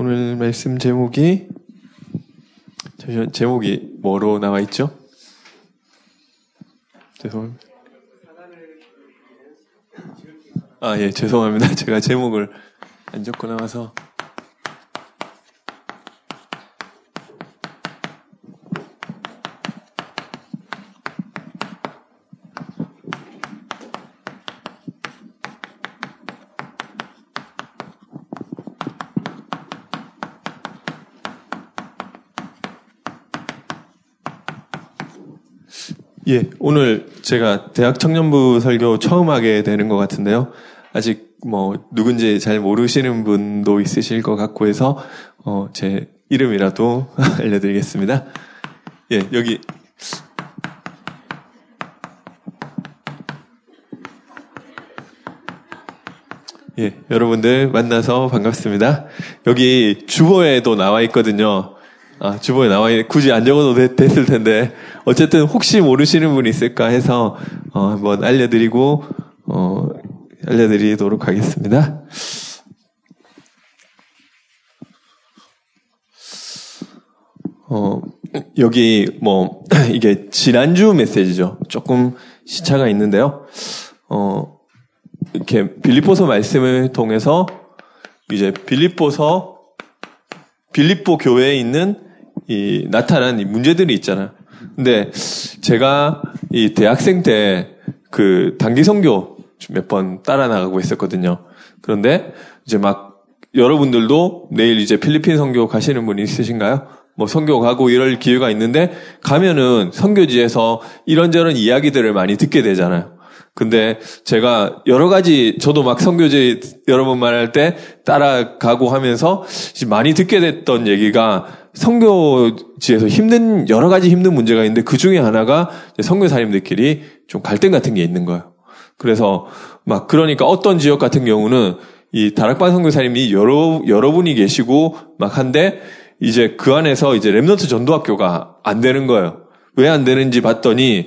오늘 말씀 제목이 제목이 뭐로 나와 있죠? 죄송합니다. 아, 예, 죄송합니다. 제가 제목을 안 적고 나와서. 예, 오늘 제가 대학 청년부 설교 처음 하게 되는 것 같은데요. 아직 뭐 누군지 잘 모르시는 분도 있으실 것 같고 해서 어, 제 이름이라도 알려드리겠습니다. 예, 여기 예, 여러분들 만나서 반갑습니다. 여기 주보에도 나와 있거든요. 아, 주보에 나와 있, 굳이 안 적어도 됐, 을 텐데, 어쨌든 혹시 모르시는 분이 있을까 해서, 어, 한번 알려드리고, 어, 알려드리도록 하겠습니다. 어, 여기 뭐, 이게 지난주 메시지죠. 조금 시차가 있는데요. 어, 이렇게 빌립보서 말씀을 통해서 이제 빌립보서 빌립보 교회에 있는 이 나타난 이 문제들이 있잖아요. 근데 제가 이 대학생 때 그 단기 선교 몇 번 따라 나가고 있었거든요. 그런데 이제 막 여러분들도 내일 이제 필리핀 선교 가시는 분이 있으신가요? 뭐 선교 가고 이럴 기회가 있는데 가면은 선교지에서 이런저런 이야기들을 많이 듣게 되잖아요. 근데 제가 여러 가지 저도 막 선교지 여러 번 말할 때 따라가고 하면서 많이 듣게 됐던 얘기가 선교지에서 힘든 여러 가지 힘든 문제가 있는데 그 중에 하나가 선교사님들끼리 좀 갈등 같은 게 있는 거예요. 그래서 막 그러니까 어떤 지역 같은 경우는 이 다락방 선교사님이 여러 여러분이 계시고 막 한데 이제 그 안에서 이제 렘넌트 전도학교가 안 되는 거예요. 왜 안 되는지 봤더니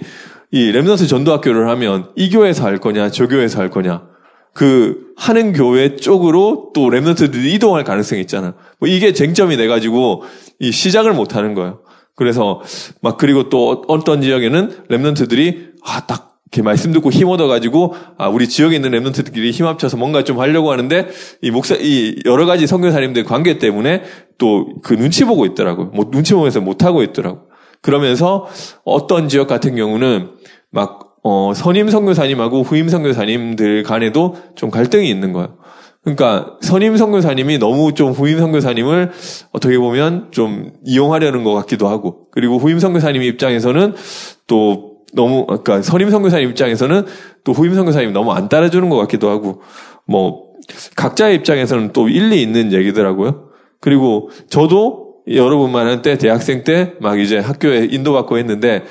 이 렘넌트 전도학교를 하면 이 교회에서 할 거냐, 저 교회에서 할 거냐. 그 하는 교회 쪽으로 또 렘넌트들이 이동할 가능성이 있잖아. 뭐 이게 쟁점이 돼 가지고 이 시작을 못 하는 거예요. 그래서 막 그리고 또 어떤 지역에는 렘넌트들이 아 딱 이렇게 말씀 듣고 힘 얻어 가지고 아 우리 지역에 있는 렘넌트들끼리 힘 합쳐서 뭔가 좀 하려고 하는데 이 목사 이 여러 가지 선교사님들 관계 때문에 또 그 눈치 보고 있더라고요. 뭐 눈치 보면서 못 하고 있더라고. 그러면서 어떤 지역 같은 경우는 막, 어, 선임 선교사님하고 후임 선교사님들 간에도 좀 갈등이 있는 거예요. 그러니까 선임 선교사님이 너무 좀 후임 선교사님을 어떻게 보면 좀 이용하려는 것 같기도 하고 그리고 후임 선교사님 입장에서는 또 너무 그러니까 선임 선교사님 입장에서는 또 후임 선교사님이 너무 안 따라주는 것 같기도 하고 뭐 각자의 입장에서는 또 일리 있는 얘기더라고요. 그리고 저도 여러분 많은 때 대학생 때 막 이제 학교에 인도받고 했는데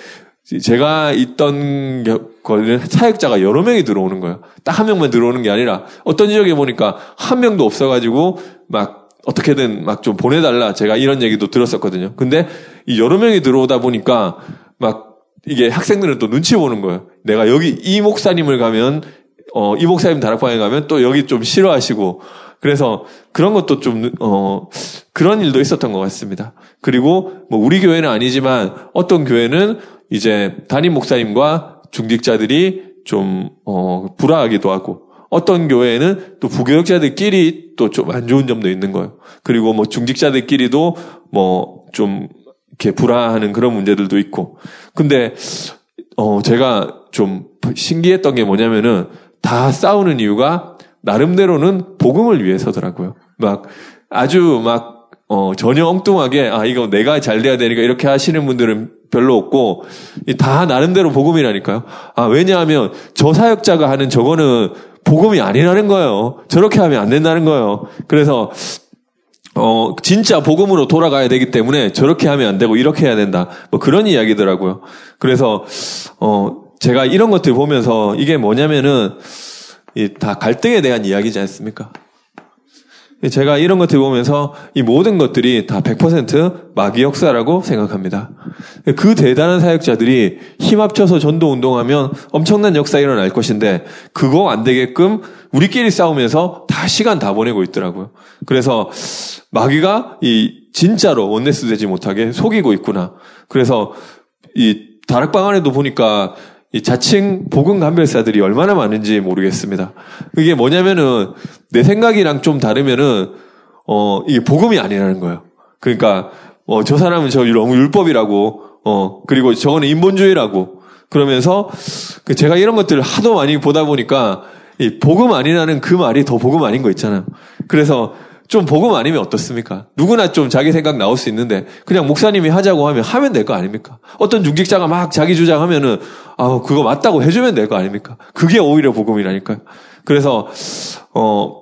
제가 있던 거는 사역자가 여러 명이 들어오는 거예요. 딱 한 명만 들어오는 게 아니라 어떤 지역에 보니까 한 명도 없어가지고 막 어떻게든 막 좀 보내달라. 제가 이런 얘기도 들었었거든요. 근데 이 여러 명이 들어오다 보니까 막 이게 학생들은 또 눈치 보는 거예요. 내가 여기 이 목사님을 가면 어, 이 목사님 다락방에 가면 또 여기 좀 싫어하시고 그래서 그런 것도 좀, 어, 그런 일도 있었던 것 같습니다. 그리고 뭐 우리 교회는 아니지만 어떤 교회는 이제 담임 목사님과 중직자들이 좀, 어, 불화하기도 하고, 어떤 교회에는 또 부교역자들끼리 또 좀 안 좋은 점도 있는 거예요. 그리고 뭐 중직자들끼리도 뭐 좀 이렇게 불화하는 그런 문제들도 있고. 근데, 어, 제가 좀 신기했던 게 뭐냐면은 다 싸우는 이유가 나름대로는 복음을 위해서더라고요. 막 아주 막 어, 전혀 엉뚱하게, 아, 이거 내가 잘 돼야 되니까 이렇게 하시는 분들은 별로 없고, 다 나름대로 복음이라니까요. 아, 왜냐하면 저 사역자가 하는 저거는 복음이 아니라는 거예요. 저렇게 하면 안 된다는 거예요. 그래서, 어, 진짜 복음으로 돌아가야 되기 때문에 저렇게 하면 안 되고 이렇게 해야 된다. 뭐 그런 이야기더라고요. 그래서, 어, 제가 이런 것들 보면서 이게 뭐냐면은, 다 갈등에 대한 이야기지 않습니까? 제가 이런 것들 보면서 이 모든 것들이 다 100% 마귀 역사라고 생각합니다. 그 대단한 사역자들이 힘 합쳐서 전도 운동하면 엄청난 역사 일어날 것인데 그거 안 되게끔 우리끼리 싸우면서 다 시간 다 보내고 있더라고요. 그래서 마귀가 이 진짜로 원네스 되지 못하게 속이고 있구나. 그래서 이 다락방 안에도 보니까 이 자칭 복음 감별사들이 얼마나 많은지 모르겠습니다. 그게 뭐냐면은 내 생각이랑 좀 다르면은 어 이게 복음이 아니라는 거예요. 그러니까 어 저 사람은 저 너무 율법이라고 어 그리고 저거는 인본주의라고 그러면서 그 제가 이런 것들을 하도 많이 보다 보니까 이 복음 아니라는 그 말이 더 복음 아닌 거 있잖아요. 그래서 좀 복음 아니면 어떻습니까? 누구나 좀 자기 생각 나올 수 있는데 그냥 목사님이 하자고 하면 하면 될 거 아닙니까? 어떤 중직자가 막 자기 주장하면은 아 그거 맞다고 해주면 될 거 아닙니까? 그게 오히려 복음이라니까요. 그래서 어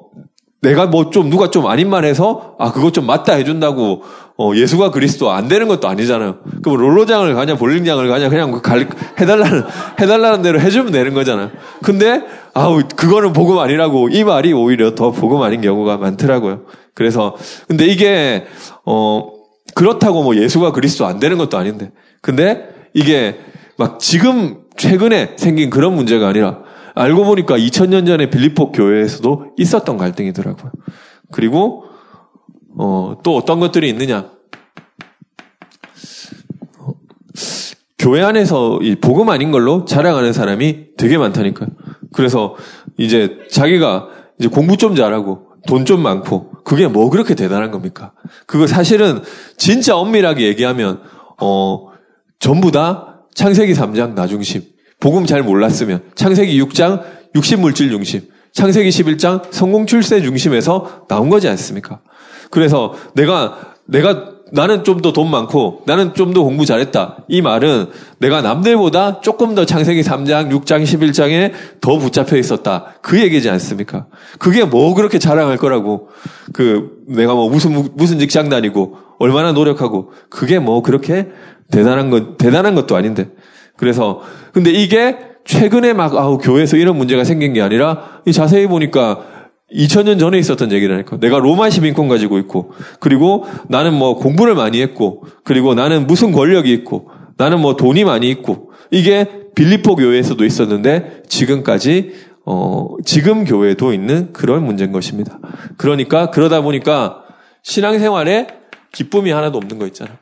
내가 뭐 좀 누가 좀 아닌 말해서 아 그거 좀 맞다 해준다고 어 예수가 그리스도 안 되는 것도 아니잖아요. 그럼 롤러장을 가냐 볼링장을 가냐 그냥 그 갈, 해달라는 해달라는 대로 해주면 되는 거잖아요. 근데 아우 그거는 복음 아니라고 이 말이 오히려 더 복음 아닌 경우가 많더라고요. 그래서 근데 이게 어 그렇다고 뭐 예수가 그리스도 안 되는 것도 아닌데 근데 이게 막 지금 최근에 생긴 그런 문제가 아니라 알고 보니까 2000년 전에 빌리포 교회에서도 있었던 갈등이더라고요. 그리고 어, 또 어떤 것들이 있느냐? 어, 교회 안에서 이 복음 아닌 걸로 자랑하는 사람이 되게 많다니까요. 그래서 이제 자기가 이제 공부 좀 잘하고 돈 좀 많고 그게 뭐 그렇게 대단한 겁니까? 그거 사실은 진짜 엄밀하게 얘기하면 어 전부 다 창세기 3장 나중심 복음 잘 몰랐으면 창세기 6장 육신물질 중심 창세기 11장 성공 출세 중심에서 나온 거지 않습니까? 그래서 내가 내가 나는 좀 더 돈 많고 나는 좀 더 공부 잘했다. 이 말은 내가 남들보다 조금 더 창세기 3장, 6장, 11장에 더 붙잡혀 있었다. 그 얘기지 않습니까? 그게 뭐 그렇게 자랑할 거라고. 그 내가 뭐 무슨 무슨 직장 다니고 얼마나 노력하고 그게 뭐 그렇게 대단한 것 대단한 것도 아닌데. 그래서 근데 이게 최근에 막 아우 교회에서 이런 문제가 생긴 게 아니라 자세히 보니까 2000년 전에 있었던 얘기라니까. 내가 로마 시민권 가지고 있고, 그리고 나는 뭐 공부를 많이 했고, 그리고 나는 무슨 권력이 있고, 나는 뭐 돈이 많이 있고, 이게 빌리포 교회에서도 있었는데, 지금까지, 어, 지금 교회도 있는 그런 문제인 것입니다. 그러니까, 그러다 보니까, 신앙생활에 기쁨이 하나도 없는 거 있잖아.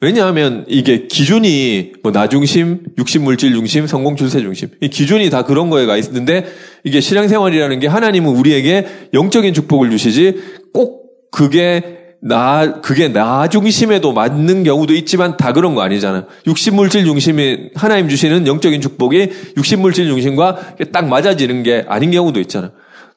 왜냐하면 이게 기준이 뭐 나중심, 육신물질 중심, 성공 출세 중심. 이 기준이 다 그런 거에가 있는데 이게 신앙생활이라는 게 하나님은 우리에게 영적인 축복을 주시지 꼭 그게 나, 그게 나 중심에도 맞는 경우도 있지만 다 그런 거 아니잖아. 육신물질 중심이 하나님 주시는 영적인 축복이 육신물질 중심과 딱 맞아지는 게 아닌 경우도 있잖아.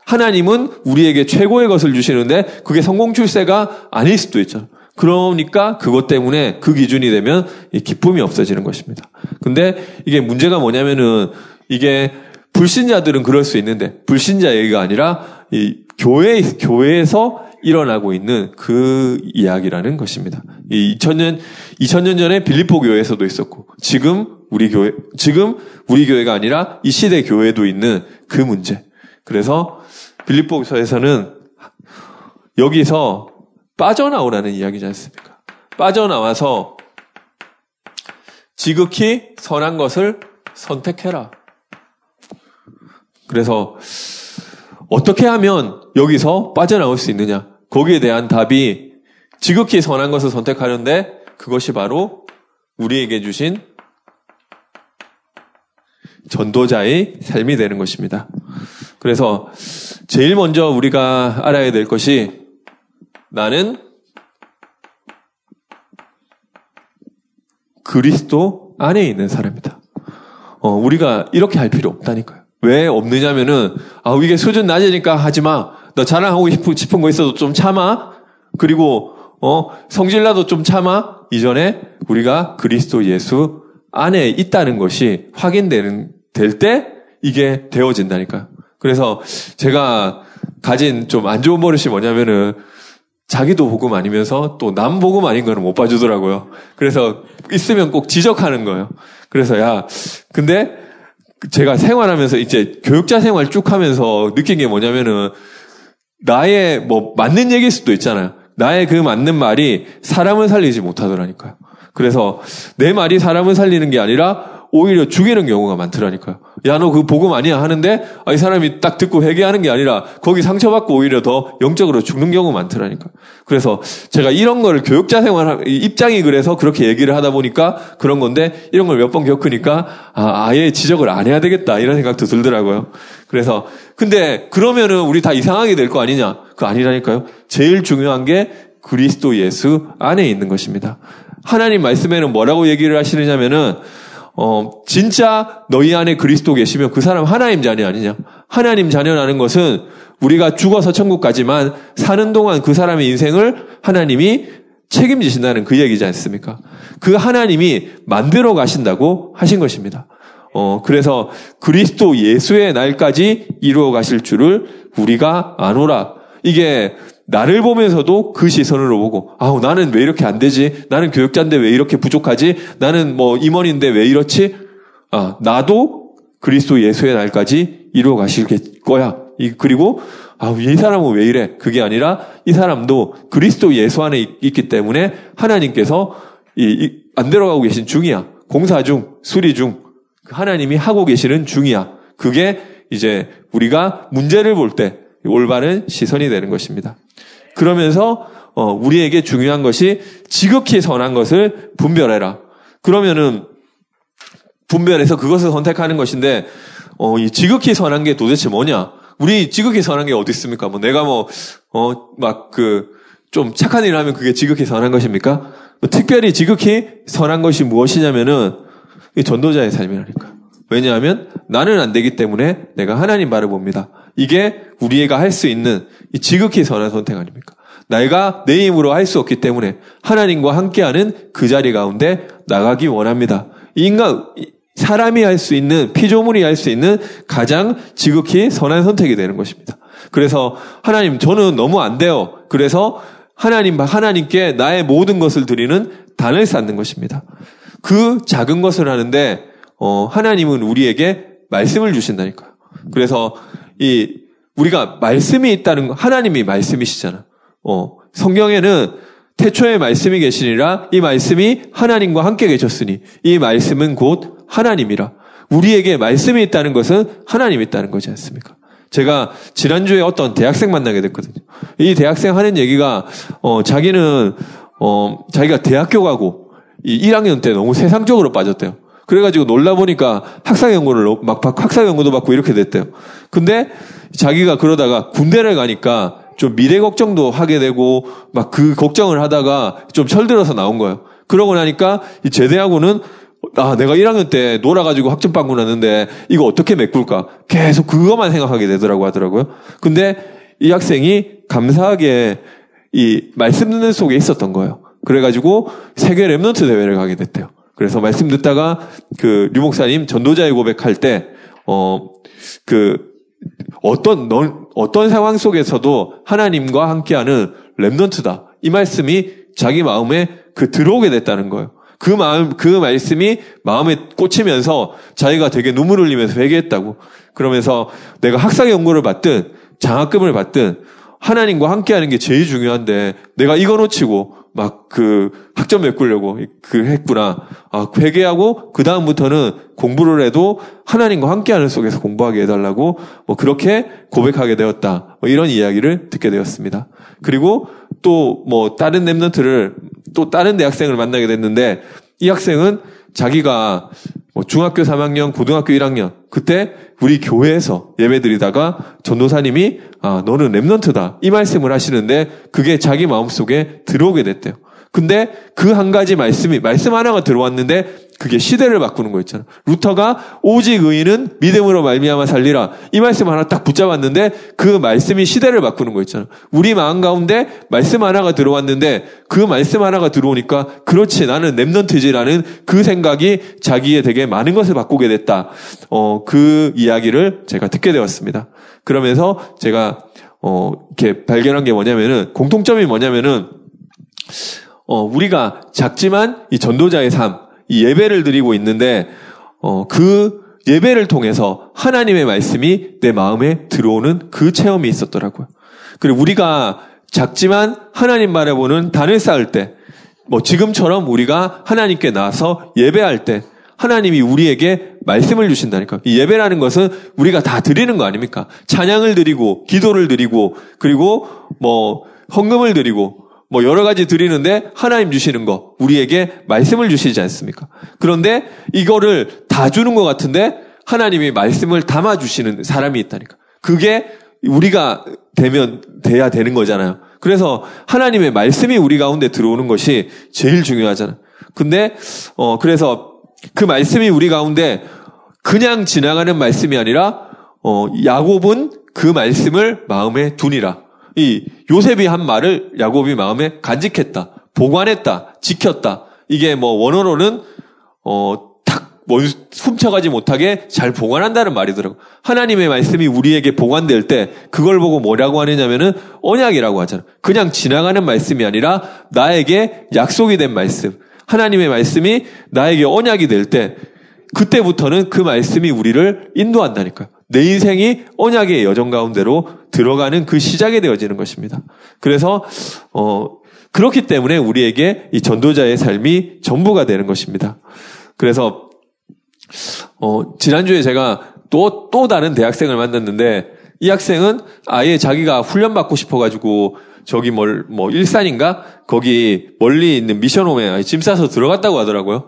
하나님은 우리에게 최고의 것을 주시는데 그게 성공 출세가 아닐 수도 있잖아. 그러니까 그것 때문에 그 기준이 되면 기쁨이 없어지는 것입니다. 근데 이게 문제가 뭐냐면은 이게 불신자들은 그럴 수 있는데 불신자 얘기가 아니라 이 교회 교회에서 일어나고 있는 그 이야기라는 것입니다. 이 2000년 2000년 전에 빌리포 교회에서도 있었고 지금 우리 교회 지금 우리 교회가 아니라 이 시대 교회도 있는 그 문제. 그래서 빌리포서에서는 여기서 빠져나오라는 이야기지 않습니까? 빠져나와서 지극히 선한 것을 선택해라. 그래서 어떻게 하면 여기서 빠져나올 수 있느냐? 거기에 대한 답이 지극히 선한 것을 선택하는데 그것이 바로 우리에게 주신 전도자의 삶이 되는 것입니다. 그래서 제일 먼저 우리가 알아야 될 것이 나는 그리스도 안에 있는 사람이다. 어, 우리가 이렇게 할 필요 없다니까요. 왜 없느냐면은, 아, 이게 수준 낮으니까 하지 마. 너 자랑하고 싶은 거 있어도 좀 참아. 그리고, 어, 성질나도 좀 참아. 이전에 우리가 그리스도 예수 안에 있다는 것이 확인되는, 될 때 이게 되어진다니까요. 그래서 제가 가진 좀 안 좋은 버릇이 뭐냐면은, 자기도 복음 아니면서 또 남 복음 아닌 거는 못 봐주더라고요. 그래서 있으면 꼭 지적하는 거예요. 그래서 야, 근데 제가 생활하면서 이제 교육자 생활 쭉 하면서 느낀 게 뭐냐면은 나의 뭐 맞는 얘기일 수도 있잖아요. 나의 그 맞는 말이 사람을 살리지 못하더라니까요. 그래서 내 말이 사람을 살리는 게 아니라 오히려 죽이는 경우가 많더라니까요. 야, 너 그 복음 아니야 하는데, 아, 이 사람이 딱 듣고 회개하는 게 아니라, 거기 상처받고 오히려 더 영적으로 죽는 경우가 많더라니까요. 그래서 제가 이런 거를 교육자 생활, 입장이 그래서 그렇게 얘기를 하다 보니까 그런 건데, 이런 걸 몇 번 겪으니까, 아, 아예 지적을 안 해야 되겠다, 이런 생각도 들더라고요. 그래서, 근데, 그러면은 우리 다 이상하게 될 거 아니냐? 그 아니라니까요. 제일 중요한 게 그리스도 예수 안에 있는 것입니다. 하나님 말씀에는 뭐라고 얘기를 하시느냐면은, 어, 진짜 너희 안에 그리스도 계시면 그 사람 하나님 자녀 아니냐? 하나님 자녀라는 것은 우리가 죽어서 천국 가지만 사는 동안 그 사람의 인생을 하나님이 책임지신다는 그 얘기지 않습니까? 그 하나님이 만들어 가신다고 하신 것입니다. 어, 그래서 그리스도 예수의 날까지 이루어 가실 줄을 우리가 아노라. 이게 나를 보면서도 그 시선으로 보고, 아우, 나는 왜 이렇게 안 되지? 나는 교육자인데 왜 이렇게 부족하지? 나는 뭐 임원인데 왜 이렇지? 아, 나도 그리스도 예수의 날까지 이루어 가실 거야. 그리고, 아, 이 사람은 왜 이래? 그게 아니라 이 사람도 그리스도 예수 안에 있 기 때문에 하나님께서 이, 이, 안 들어가고 계신 중이야. 공사 중, 수리 중. 그 하나님이 하고 계시는 중이야. 그게 이제 우리가 문제를 볼 때 올바른 시선이 되는 것입니다. 그러면서 어, 우리에게 중요한 것이 지극히 선한 것을 분별해라. 그러면은 분별해서 그것을 선택하는 것인데 어, 이 지극히 선한 게 도대체 뭐냐? 우리 지극히 선한 게 어디 있습니까? 뭐 내가 뭐 어 막 그 좀 착한 일을 하면 그게 지극히 선한 것입니까? 뭐 특별히 지극히 선한 것이 무엇이냐면은 전도자의 삶이라니까. 왜냐하면 나는 안 되기 때문에 내가 하나님 말을 봅니다. 이게 우리가 할 수 있는 지극히 선한 선택 아닙니까? 내가 내 힘으로 할 수 없기 때문에 하나님과 함께하는 그 자리 가운데 나가기 원합니다. 인간, 사람이 할 수 있는, 피조물이 할 수 있는 가장 지극히 선한 선택이 되는 것입니다. 그래서 하나님, 저는 너무 안 돼요. 그래서 하나님, 하나님께 나의 모든 것을 드리는 단을 쌓는 것입니다. 그 작은 것을 하는데, 어, 하나님은 우리에게 말씀을 주신다니까요. 그래서 이 우리가 말씀이 있다는 거 하나님이 말씀이시잖아. 어, 성경에는 태초에 말씀이 계시니라 이 말씀이 하나님과 함께 계셨으니 이 말씀은 곧 하나님이라. 우리에게 말씀이 있다는 것은 하나님이 있다는 거지 않습니까? 제가 지난주에 어떤 대학생 만나게 됐거든요. 이 대학생 하는 얘기가 어 자기는 어 자기가 대학교 가고 이 1학년 때 너무 세상적으로 빠졌대요. 그래가지고 놀라 보니까 학사 연구를 막 학사 연구도 받고 이렇게 됐대요. 근데 자기가 그러다가 군대를 가니까 좀 미래 걱정도 하게 되고 막 그 걱정을 하다가 좀 철들어서 나온 거예요. 그러고 나니까 이 제대하고는 아, 내가 1학년 때 놀아가지고 학점 빵꾸 났는데 이거 어떻게 메꿀까? 계속 그것만 생각하게 되더라고 하더라고요. 근데 이 학생이 감사하게 이 말씀 속에 있었던 거예요. 그래가지고 세계 랩런트 대회를 가게 됐대요. 그래서 말씀 듣다가 그 류목사님 전도자의 고백할 때, 어, 그, 어떤, 넌, 어떤 상황 속에서도 하나님과 함께하는 랩넌트다. 이 말씀이 자기 마음에 그 들어오게 됐다는 거예요. 그 마음, 그 말씀이 마음에 꽂히면서 자기가 되게 눈물 흘리면서 회개했다고. 그러면서 내가 학사 연구를 받든 장학금을 받든 하나님과 함께하는 게 제일 중요한데 내가 이거 놓치고 막 그 학점 메꾸려고 그 했구나. 아, 회개하고 그 다음부터는 공부를 해도 하나님과 함께하는 속에서 공부하게 해달라고 뭐 그렇게 고백하게 되었다. 뭐 이런 이야기를 듣게 되었습니다. 그리고 또 뭐 다른 랩런트를 또 다른 대학생을 만나게 됐는데 이 학생은 자기가 뭐 중학교 3학년, 고등학교 1학년 그때 우리 교회에서 예배드리다가 전도사님이 아 너는 랩넌트다 이 말씀을 하시는데 그게 자기 마음 속에 들어오게 됐대요. 근데 그 한 가지 말씀이 말씀 하나가 들어왔는데 그게 시대를 바꾸는 거였잖아. 루터가 오직 의인은 믿음으로 말미암아 살리라. 이 말씀 하나 딱 붙잡았는데 그 말씀이 시대를 바꾸는 거였잖아. 우리 마음 가운데 말씀 하나가 들어왔는데 그 말씀 하나가 들어오니까 그렇지 나는 랩넌트지라는 그 생각이 자기의 되게 많은 것을 바꾸게 됐다. 어, 그 이야기를 제가 듣게 되었습니다. 그러면서 제가 어, 이렇게 발견한 게 뭐냐면은 공통점이 뭐냐면은 어, 우리가 작지만 이 전도자의 삶, 이 예배를 드리고 있는데 어, 그 예배를 통해서 하나님의 말씀이 내 마음에 들어오는 그 체험이 있었더라고요. 그리고 우리가 작지만 하나님 바라보는 단을 쌓을 때, 뭐 지금처럼 우리가 하나님께 나서 예배할 때, 하나님이 우리에게 말씀을 주신다니까. 이 예배라는 것은 우리가 다 드리는 거 아닙니까? 찬양을 드리고, 기도를 드리고, 그리고 뭐 헌금을 드리고, 뭐 여러 가지 드리는데 하나님 주시는 거, 우리에게 말씀을 주시지 않습니까? 그런데 이거를 다 주는 것 같은데 하나님이 말씀을 담아 주시는 사람이 있다니까. 그게 우리가 되면 돼야 되는 거잖아요. 그래서 하나님의 말씀이 우리 가운데 들어오는 것이 제일 중요하잖아요. 근데 어 그래서 그 말씀이 우리 가운데 그냥 지나가는 말씀이 아니라 어 야곱은 그 말씀을 마음에 두니라. 이 요셉이 한 말을 야곱이 마음에 간직했다, 보관했다, 지켰다. 이게 뭐 원어로는 어 탁 훔쳐가지 못하게 잘 보관한다는 말이더라고. 하나님의 말씀이 우리에게 보관될 때 그걸 보고 뭐라고 하느냐면은 언약이라고 하잖아. 그냥 지나가는 말씀이 아니라 나에게 약속이 된 말씀. 하나님의 말씀이 나에게 언약이 될 때 그때부터는 그 말씀이 우리를 인도한다니까요. 내 인생이 언약의 여정 가운데로 들어가는 그 시작이 되어지는 것입니다. 그래서 어 그렇기 때문에 우리에게 이 전도자의 삶이 전부가 되는 것입니다. 그래서 어 지난주에 제가 또또 다른 대학생을 만났는데 이 학생은 아예 자기가 훈련 받고 싶어 가지고 저기 뭘, 뭐, 일산인가? 거기 멀리 있는 미션홈에 짐 싸서 들어갔다고 하더라고요.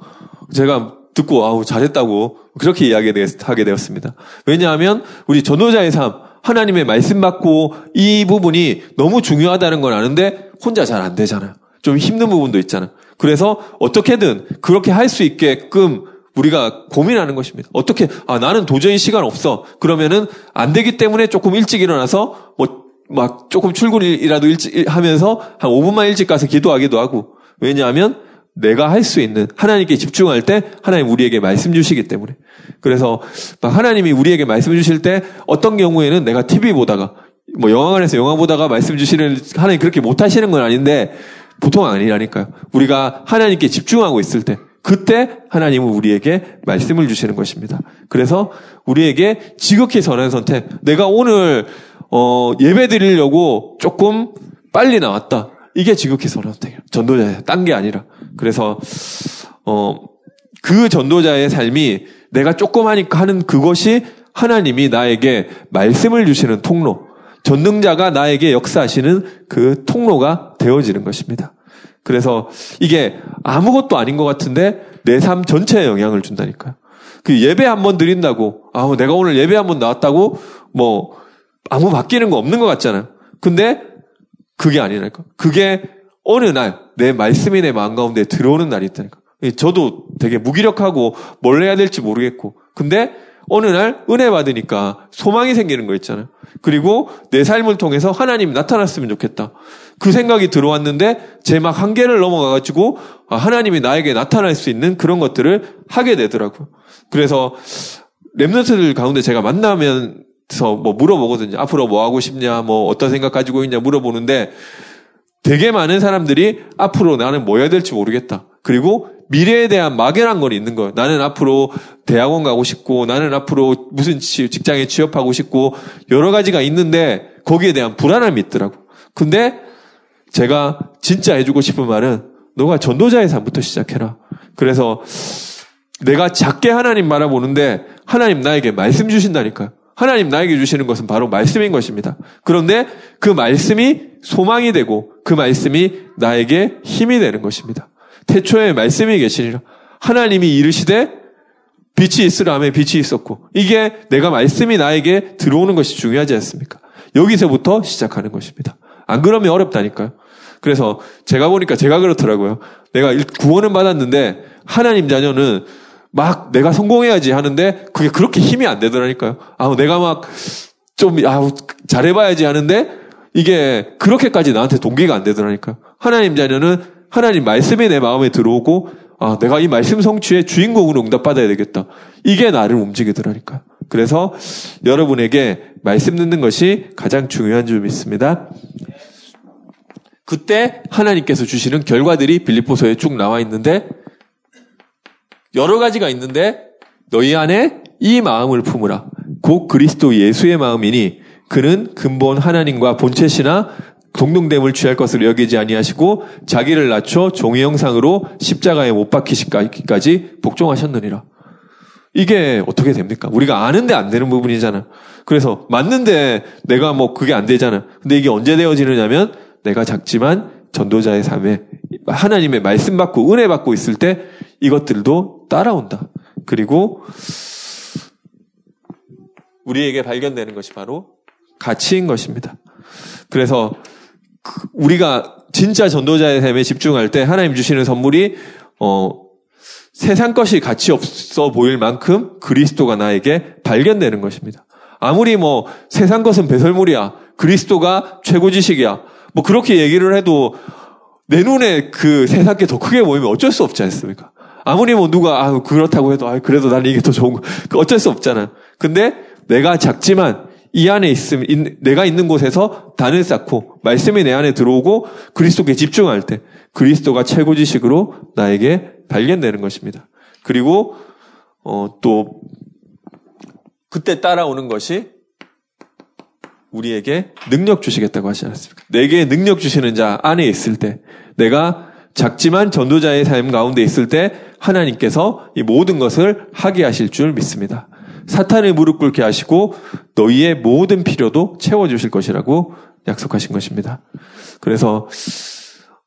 제가 듣고, 아우, 잘했다고. 그렇게 이야기하게 되었습니다. 왜냐하면 우리 전도자의 삶, 하나님의 말씀 받고 이 부분이 너무 중요하다는 걸 아는데 혼자 잘 안 되잖아요. 좀 힘든 부분도 있잖아요. 그래서 어떻게든 그렇게 할 수 있게끔 우리가 고민하는 것입니다. 어떻게, 아, 나는 도저히 시간 없어. 그러면은 안 되기 때문에 조금 일찍 일어나서 뭐, 막 조금 출근이라도 일찍 하면서 한 5분만 일찍 가서 기도하기도 하고. 왜냐하면 내가 할 수 있는 하나님께 집중할 때 하나님 우리에게 말씀 주시기 때문에 그래서 하나님이 우리에게 말씀 주실 때 어떤 경우에는 내가 TV 보다가 뭐 영화관에서 영화 보다가 말씀 주시는 하나님 그렇게 못 하시는 건 아닌데 보통 아니라니까요. 우리가 하나님께 집중하고 있을 때 그때 하나님은 우리에게 말씀을 주시는 것입니다. 그래서 우리에게 지극히 선한 선택. 내가 오늘 어, 예배 드리려고 조금 빨리 나왔다. 이게 지극히 선택이에요. 전도자의 딴게 아니라. 그래서 어, 그 전도자의 삶이 내가 조금 하니까 하는 그것이 하나님이 나에게 말씀을 주시는 통로, 전능자가 나에게 역사하시는 그 통로가 되어지는 것입니다. 그래서 이게 아무것도 아닌 것 같은데 내 삶 전체에 영향을 준다니까요. 그 예배 한 번 드린다고, 아, 내가 오늘 예배 한 번 나왔다고, 뭐, 아무 바뀌는 거 없는 것 같잖아요. 근데 그게 아니라니까. 그게 어느 날 내 말씀이 내 마음 가운데 들어오는 날이 있다니까. 저도 되게 무기력하고 뭘 해야 될지 모르겠고. 근데 어느 날 은혜 받으니까 소망이 생기는 거 있잖아요. 그리고 내 삶을 통해서 하나님이 나타났으면 좋겠다. 그 생각이 들어왔는데 제 막 한계를 넘어가가지고 아, 하나님이 나에게 나타날 수 있는 그런 것들을 하게 되더라고요. 그래서 랩런트들 가운데 제가 만나면 서뭐 물어보거든요. 앞으로 뭐 하고 싶냐, 뭐 어떤 생각 가지고 있냐 물어보는데 되게 많은 사람들이 앞으로 나는 뭐 해야 될지 모르겠다. 그리고 미래에 대한 막연한 건 있는 거예요. 나는 앞으로 대학원 가고 싶고, 나는 앞으로 무슨 직장에 취업하고 싶고, 여러 가지가 있는데, 거기에 대한 불안함이 있더라고. 근데 제가 진짜 해주고 싶은 말은, 너가 전도자의 삶부터 시작해라. 그래서 내가 작게 하나님 바라보는데, 하나님 나에게 말씀 주신다니까요. 하나님 나에게 주시는 것은 바로 말씀인 것입니다. 그런데 그 말씀이 소망이 되고 그 말씀이 나에게 힘이 되는 것입니다. 태초에 말씀이 계시니라. 하나님이 이르시되 빛이 있으라 하면 빛이 있었고 이게 내가 말씀이 나에게 들어오는 것이 중요하지 않습니까? 여기서부터 시작하는 것입니다. 안 그러면 어렵다니까요. 그래서 제가 보니까 제가 그렇더라고요. 내가 구원은 받았는데 하나님 자녀는 막 내가 성공해야지 하는데 그게 그렇게 힘이 안 되더라니까요. 아, 내가 막 좀, 아, 잘해봐야지 하는데 이게 그렇게까지 나한테 동기가 안 되더라니까요. 하나님 자녀는 하나님 말씀이 내 마음에 들어오고 아, 내가 이 말씀 성취의 주인공으로 응답받아야 되겠다. 이게 나를 움직이더라니까요. 그래서 여러분에게 말씀 듣는 것이 가장 중요한 줄 믿습니다. 그때 하나님께서 주시는 결과들이 빌리포서에 쭉 나와 있는데 여러 가지가 있는데 너희 안에 이 마음을 품으라. 곧 그리스도 예수의 마음이니 그는 근본 하나님과 본체시나 동등됨을 취할 것으로 여기지 아니하시고 자기를 낮춰 종의 형상으로 십자가에 못 박히시기까지 복종하셨느니라. 이게 어떻게 됩니까? 우리가 아는데 안 되는 부분이잖아. 그래서 맞는데 내가 뭐 그게 안 되잖아. 근데 이게 언제 되어지느냐면 내가 작지만 전도자의 삶에 하나님의 말씀 받고 은혜 받고 있을 때 이것들도 따라온다. 그리고 우리에게 발견되는 것이 바로 가치인 것입니다. 그래서 그 우리가 진짜 전도자의 삶에 집중할 때 하나님 주시는 선물이 어 세상 것이 가치 없어 보일 만큼 그리스도가 나에게 발견되는 것입니다. 아무리 뭐 세상 것은 배설물이야. 그리스도가 최고 지식이야. 뭐 그렇게 얘기를 해도 내 눈에 그 세상 게 더 크게 보이면 어쩔 수 없지 않습니까? 아무리 뭐 누가 아 그렇다고 해도 아 그래도 나는 이게 더 좋은 거그 어쩔 수 없잖아. 근데 내가 작지만 이 안에 있음, 내가 있는 곳에서 단을 쌓고 말씀이 내 안에 들어오고 그리스도께 집중할 때 그리스도가 최고 지식으로 나에게 발견되는 것입니다. 그리고 어, 또 그때 따라오는 것이 우리에게 능력 주시겠다고 하지 않았습니까? 내게 능력 주시는 자 안에 있을 때 내가 작지만 전도자의 삶 가운데 있을 때 하나님께서 이 모든 것을 하게 하실 줄 믿습니다. 사탄의 무릎 꿇게 하시고 너희의 모든 필요도 채워주실 것이라고 약속하신 것입니다. 그래서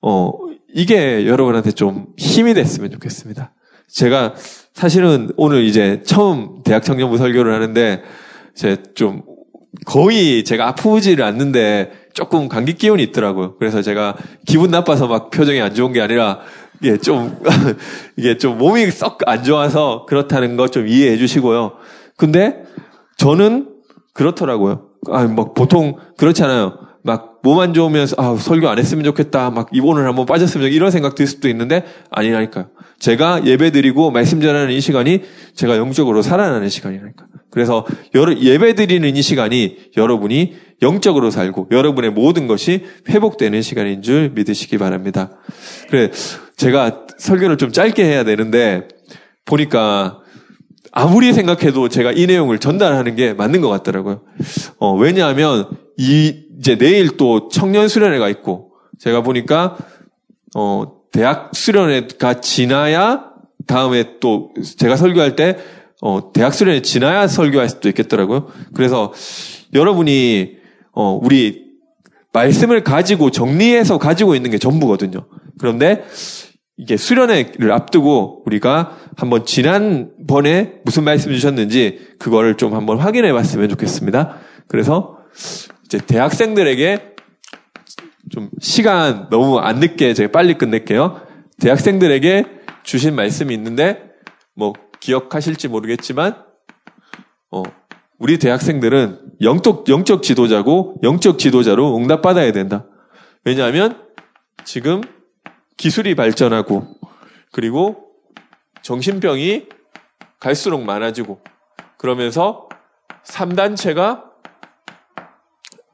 어 이게 여러분한테 좀 힘이 됐으면 좋겠습니다. 제가 사실은 오늘 이제 처음 대학 청년부 설교를 하는데 제 좀 거의 제가 아프지를 않는데 조금 감기 기운이 있더라고요. 그래서 제가 기분 나빠서 막 표정이 안 좋은 게 아니라 이게 좀 이게 좀 몸이 썩 안 좋아서 그렇다는 거 좀 이해해 주시고요. 근데 저는 그렇더라고요. 아, 막 보통 그렇잖아요. 막 몸 안 좋으면서 아, 설교 안 했으면 좋겠다. 막 이번을 한번 빠졌으면. 이런 생각 들 수도 있는데 아니라니까요. 제가 예배 드리고 말씀 전하는 이 시간이 제가 영적으로 살아나는 시간이라니까. 그래서 예배 드리는 이 시간이 여러분이 영적으로 살고 여러분의 모든 것이 회복되는 시간인 줄 믿으시기 바랍니다. 그래 제가 설교를 좀 짧게 해야 되는데 보니까 아무리 생각해도 제가 이 내용을 전달하는 게 맞는 것 같더라고요. 어, 왜냐하면 이 이제 내일 또 청년 수련회가 있고 제가 보니까 어, 대학 수련회가 지나야 다음에 또 제가 설교할 때 어, 대학 수련회 지나야 설교할 수도 있겠더라고요. 그래서 여러분이 어, 우리 말씀을 가지고 정리해서 가지고 있는 게 전부거든요. 그런데 이게 수련회를 앞두고 우리가 한번 지난번에 무슨 말씀 주셨는지 그거를 좀 한번 확인해 봤으면 좋겠습니다. 그래서 이제 대학생들에게 좀 시간 너무 안 늦게 제가 빨리 끝낼게요. 대학생들에게 주신 말씀이 있는데 뭐 기억하실지 모르겠지만 어 우리 대학생들은 영적 영적 지도자고 영적 지도자로 응답받아야 된다. 왜냐하면 지금 기술이 발전하고 그리고 정신병이 갈수록 많아지고 그러면서 3단체가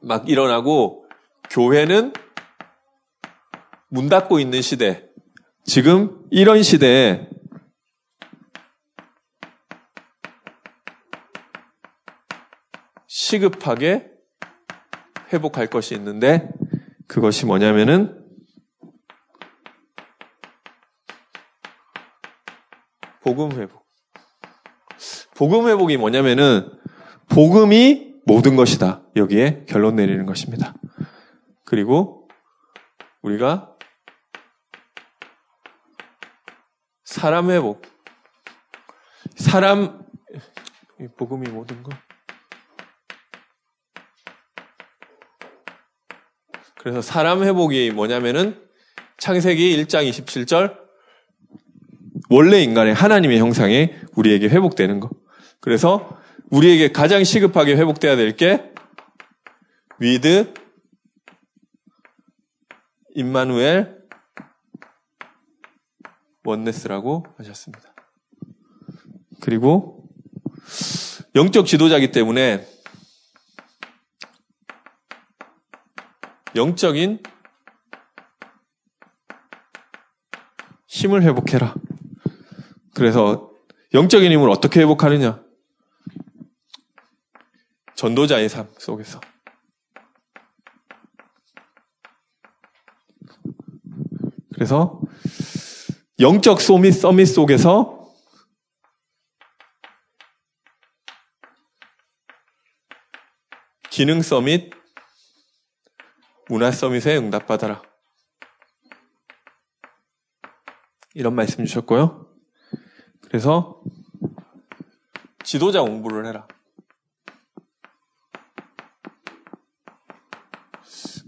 막 일어나고 교회는 문 닫고 있는 시대. 지금 이런 시대에 시급하게 회복할 것이 있는데 그것이 뭐냐면은 복음 회복. 복음 회복이 뭐냐면은 복음이 모든 것이다. 여기에 결론 내리는 것입니다. 그리고 우리가 사람 회복. 사람 복음이 모든 것. 그래서 사람 회복이 뭐냐면은 창세기 1장 27절 원래 인간의 하나님의 형상이 우리에게 회복되는 것. 그래서 우리에게 가장 시급하게 회복돼야 될 게 With 임마누엘 Oneness라고 하셨습니다. 그리고 영적 지도자기 때문에 영적인 힘을 회복해라. 그래서 영적인 힘을 어떻게 회복하느냐? 전도자의 삶 속에서. 그래서 영적 소밋 서밋 속에서 기능 서밋, 문화 서밋에 응답받아라. 이런 말씀 주셨고요. 그래서 지도자 공부를 해라.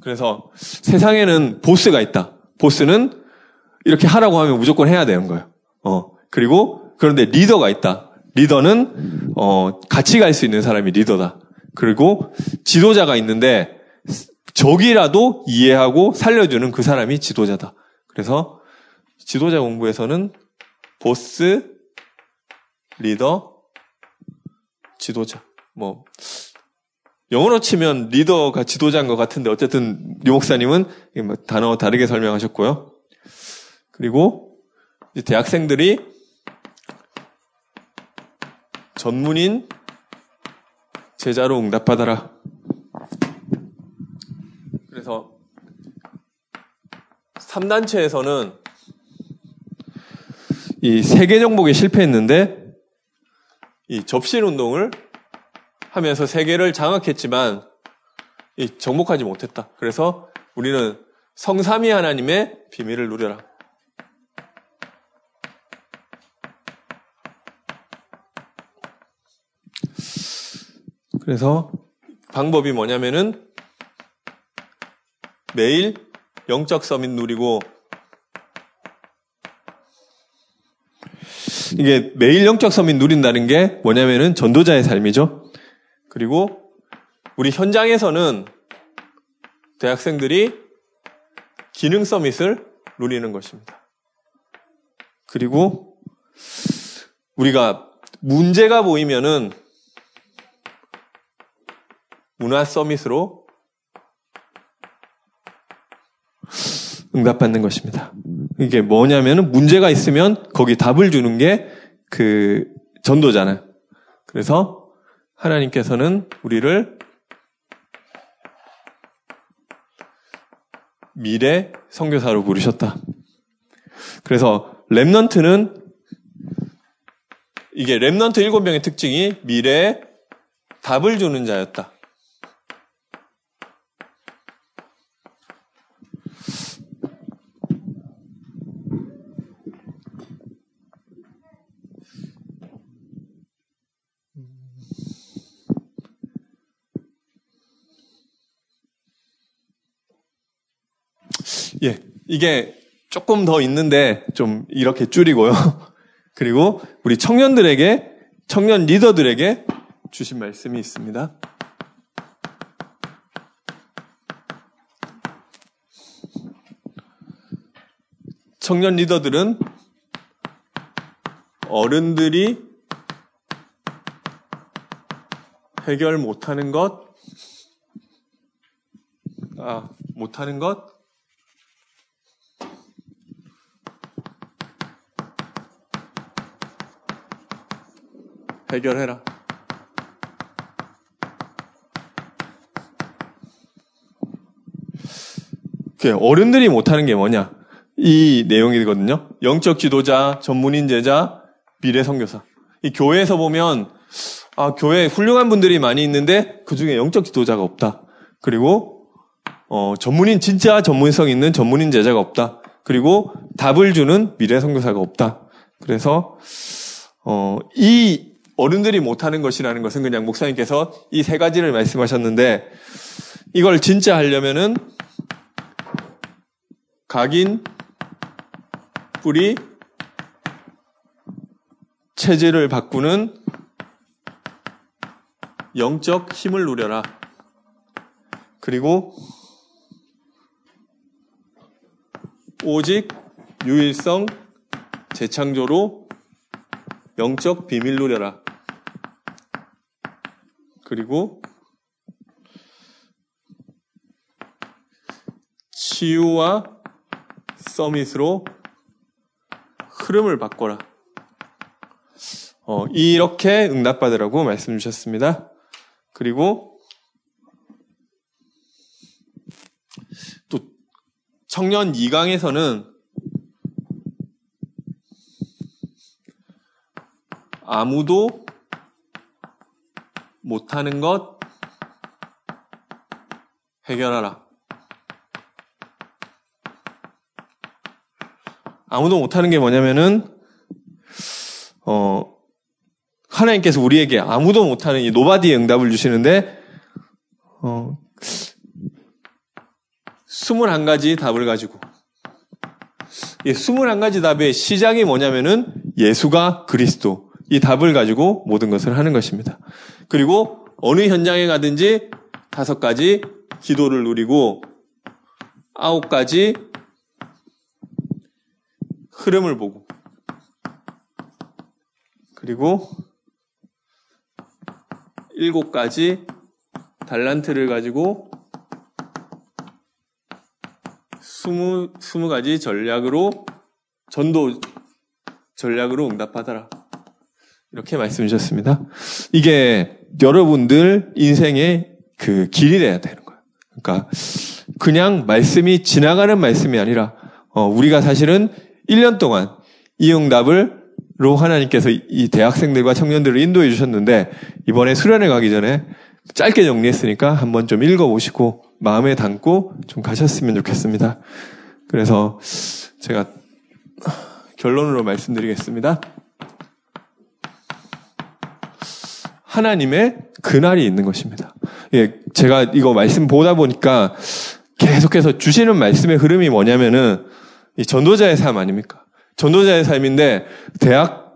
그래서 세상에는 보스가 있다. 보스는 이렇게 하라고 하면 무조건 해야 되는 거예요. 어. 그리고 그런데 리더가 있다. 리더는 어, 같이 갈 수 있는 사람이 리더다. 그리고 지도자가 있는데 적이라도 이해하고 살려주는 그 사람이 지도자다. 그래서 지도자 공부에서는 보스, 리더, 지도자. 뭐 영어로 치면 리더가 지도자인 것 같은데 어쨌든 유 목사님은 뭐 단어 다르게 설명하셨고요. 그리고 대학생들이 전문인 제자로 응답받아라. 그래서 3단체에서는 이 세계 정복에 실패했는데 이 접신 운동을 하면서 세계를 장악했지만 이 정복하지 못했다. 그래서 우리는 성삼위 하나님의 비밀을 누려라. 그래서 방법이 뭐냐면은 매일 영적 서밋 누리고 이게 매일 영적 서밋 누린다는 게 뭐냐면은 전도자의 삶이죠. 그리고 우리 현장에서는 대학생들이 기능 서밋을 누리는 것입니다. 그리고 우리가 문제가 보이면은 문화 서밋으로 응답받는 것입니다. 이게 뭐냐면은 문제가 있으면 거기 답을 주는 게 그 전도잖아요. 그래서 하나님께서는 우리를 미래 성교사로 부르셨다. 그래서 랩넌트는 이게 랩넌트 일곱 명의 특징이 미래에 답을 주는 자였다. 예, 이게 조금 더 있는데 좀 이렇게 줄이고요. 그리고 우리 청년들에게, 청년 리더들에게 주신 말씀이 있습니다. 청년 리더들은 어른들이 해결 못하는 것, 아, 못하는 것, 해결해라. 어른들이 못하는 게 뭐냐? 이 내용이거든요. 영적 지도자, 전문인 제자, 미래 선교사. 이 교회에서 보면 아 교회 훌륭한 분들이 많이 있는데 그 중에 영적 지도자가 없다. 그리고 어, 전문인 진짜 전문성 있는 전문인 제자가 없다. 그리고 답을 주는 미래 선교사가 없다. 그래서 어, 이 어른들이 못하는 것이라는 것은 그냥 목사님께서 이 세 가지를 말씀하셨는데 이걸 진짜 하려면은 각인, 뿌리, 체질을 바꾸는 영적 힘을 누려라. 그리고 오직 유일성 재창조로 영적 비밀 누려라. 그리고 치유와 서밋으로 흐름을 바꿔라. 어, 이렇게 응답받으라고 말씀 주셨습니다. 그리고 또 청년 2강에서는 아무도 못하는 것 해결하라. 아무도 못하는 게 뭐냐면은 어 하나님께서 우리에게 아무도 못하는 이 nobody의 응답을 주시는데 어 21가지 답을 가지고 이 21가지 답의 시작이 뭐냐면은 예수가 그리스도 이 답을 가지고 모든 것을 하는 것입니다. 그리고 어느 현장에 가든지 다섯 가지 기도를 누리고 아홉 가지 흐름을 보고 그리고 일곱 가지 달란트를 가지고 스무, 스무 가지 전략으로 전도 전략으로 응답하더라. 이렇게 말씀 주셨습니다. 이게 여러분들 인생의 그 길이 돼야 되는 거예요. 그러니까 그냥 말씀이 지나가는 말씀이 아니라 어, 우리가 사실은 1년 동안 이 응답을 로 하나님께서 이 대학생들과 청년들을 인도해 주셨는데 이번에 수련회 가기 전에 짧게 정리했으니까 한번 좀 읽어보시고 마음에 담고 좀 가셨으면 좋겠습니다. 그래서 제가 결론으로 말씀드리겠습니다. 하나님의 그날이 있는 것입니다. 예, 제가 이거 말씀 보다 보니까 계속해서 주시는 말씀의 흐름이 뭐냐면은 이 전도자의 삶 아닙니까? 전도자의 삶인데 대학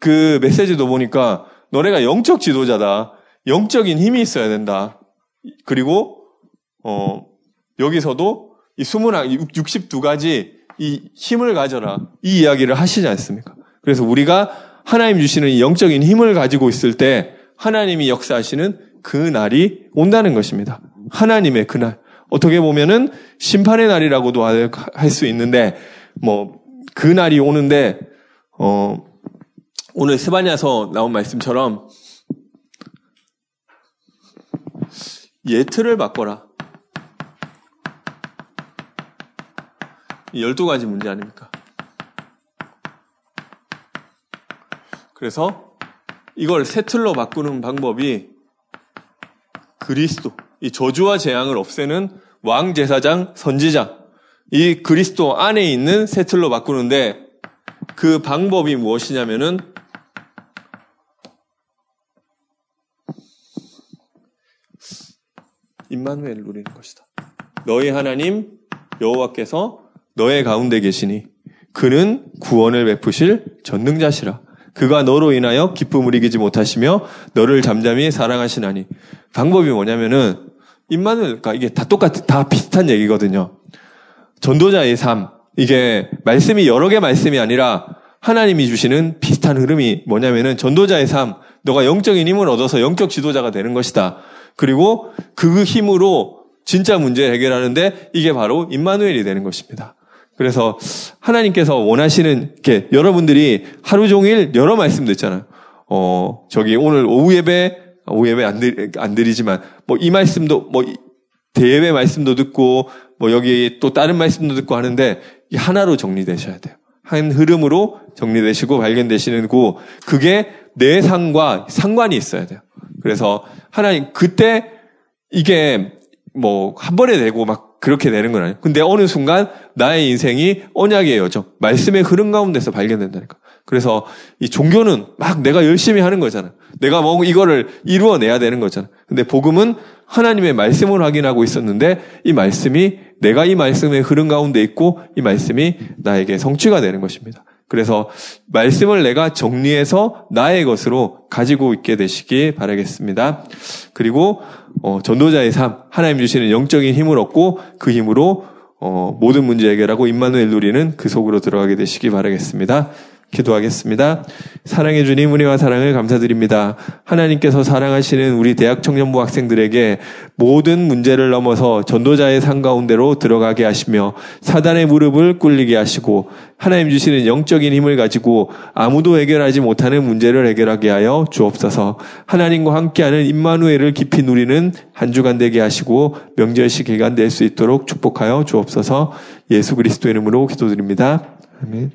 그 메시지도 보니까 너네가 영적 지도자다. 영적인 힘이 있어야 된다. 그리고 어 여기서도 이 20, 62가지 이 힘을 가져라. 이 이야기를 하시지 않습니까? 그래서 우리가 하나님 주시는 이 영적인 힘을 가지고 있을 때 하나님이 역사하시는 그 날이 온다는 것입니다. 하나님의 그날. 어떻게 보면은 심판의 날이라고도 할 수 있는데 뭐 그 날이 오는데 어 오늘 스바냐서 나온 말씀처럼 예틀을 바꿔라. 12가지 문제 아닙니까? 그래서 이걸 세틀로 바꾸는 방법이 그리스도, 이 저주와 재앙을 없애는 왕 제사장 선지자, 이 그리스도 안에 있는 세틀로 바꾸는데 그 방법이 무엇이냐면은 임마누엘 누리는 것이다. 너희 하나님 여호와께서 너의 가운데 계시니 그는 구원을 베푸실 전능자시라. 그가 너로 인하여 기쁨을 이기지 못하시며 너를 잠잠히 사랑하시나니 방법이 뭐냐면은 임마누엘 그러니까 이게 다 똑같 다 비슷한 얘기거든요. 전도자의 삶 이게 말씀이 여러 개 말씀이 아니라 하나님이 주시는 비슷한 흐름이 뭐냐면은 전도자의 삶 너가 영적인 힘을 얻어서 영적 지도자가 되는 것이다. 그리고 그 힘으로 진짜 문제 해결하는데 이게 바로 임마누엘이 되는 것입니다. 그래서 하나님께서 원하시는 게 여러분들이 하루 종일 여러 말씀 듣잖아요. 어 저기 오늘 오후 예배 오후 예배 안, 드리, 안 드리지만 뭐 이 말씀도 뭐 대예배 말씀도 듣고 뭐 여기 또 다른 말씀도 듣고 하는데 하나로 정리되셔야 돼요. 한 흐름으로 정리되시고 발견되시는 고 그게 내 상과 상관이 있어야 돼요. 그래서 하나님 그때 이게 뭐 한 번에 되고 막 그렇게 되는 건 아니에요. 근데 어느 순간 나의 인생이 언약의 여정, 말씀의 흐름 가운데서 발견된다니까. 그래서 이 종교는 막 내가 열심히 하는 거잖아. 내가 뭐 이거를 이루어내야 되는 거잖아. 근데 복음은 하나님의 말씀을 확인하고 있었는데 이 말씀이 내가 이 말씀의 흐름 가운데 있고 이 말씀이 나에게 성취가 되는 것입니다. 그래서 말씀을 내가 정리해서 나의 것으로 가지고 있게 되시기 바라겠습니다. 그리고 어, 전도자의 삶, 하나님 주시는 영적인 힘을 얻고 그 힘으로 어, 모든 문제 해결하고 임마누엘 누리는 그 속으로 들어가게 되시기 바라겠습니다. 기도하겠습니다. 사랑해 주님 은혜와 사랑을 감사드립니다. 하나님께서 사랑하시는 우리 대학 청년부 학생들에게 모든 문제를 넘어서 전도자의 상 가운데로 들어가게 하시며 사단의 무릎을 꿇리게 하시고 하나님 주시는 영적인 힘을 가지고 아무도 해결하지 못하는 문제를 해결하게 하여 주옵소서. 하나님과 함께하는 임마누엘을 깊이 누리는 한 주간 되게 하시고 명절식 개간될 수 있도록 축복하여 주옵소서. 예수 그리스도의 이름으로 기도드립니다. 아멘.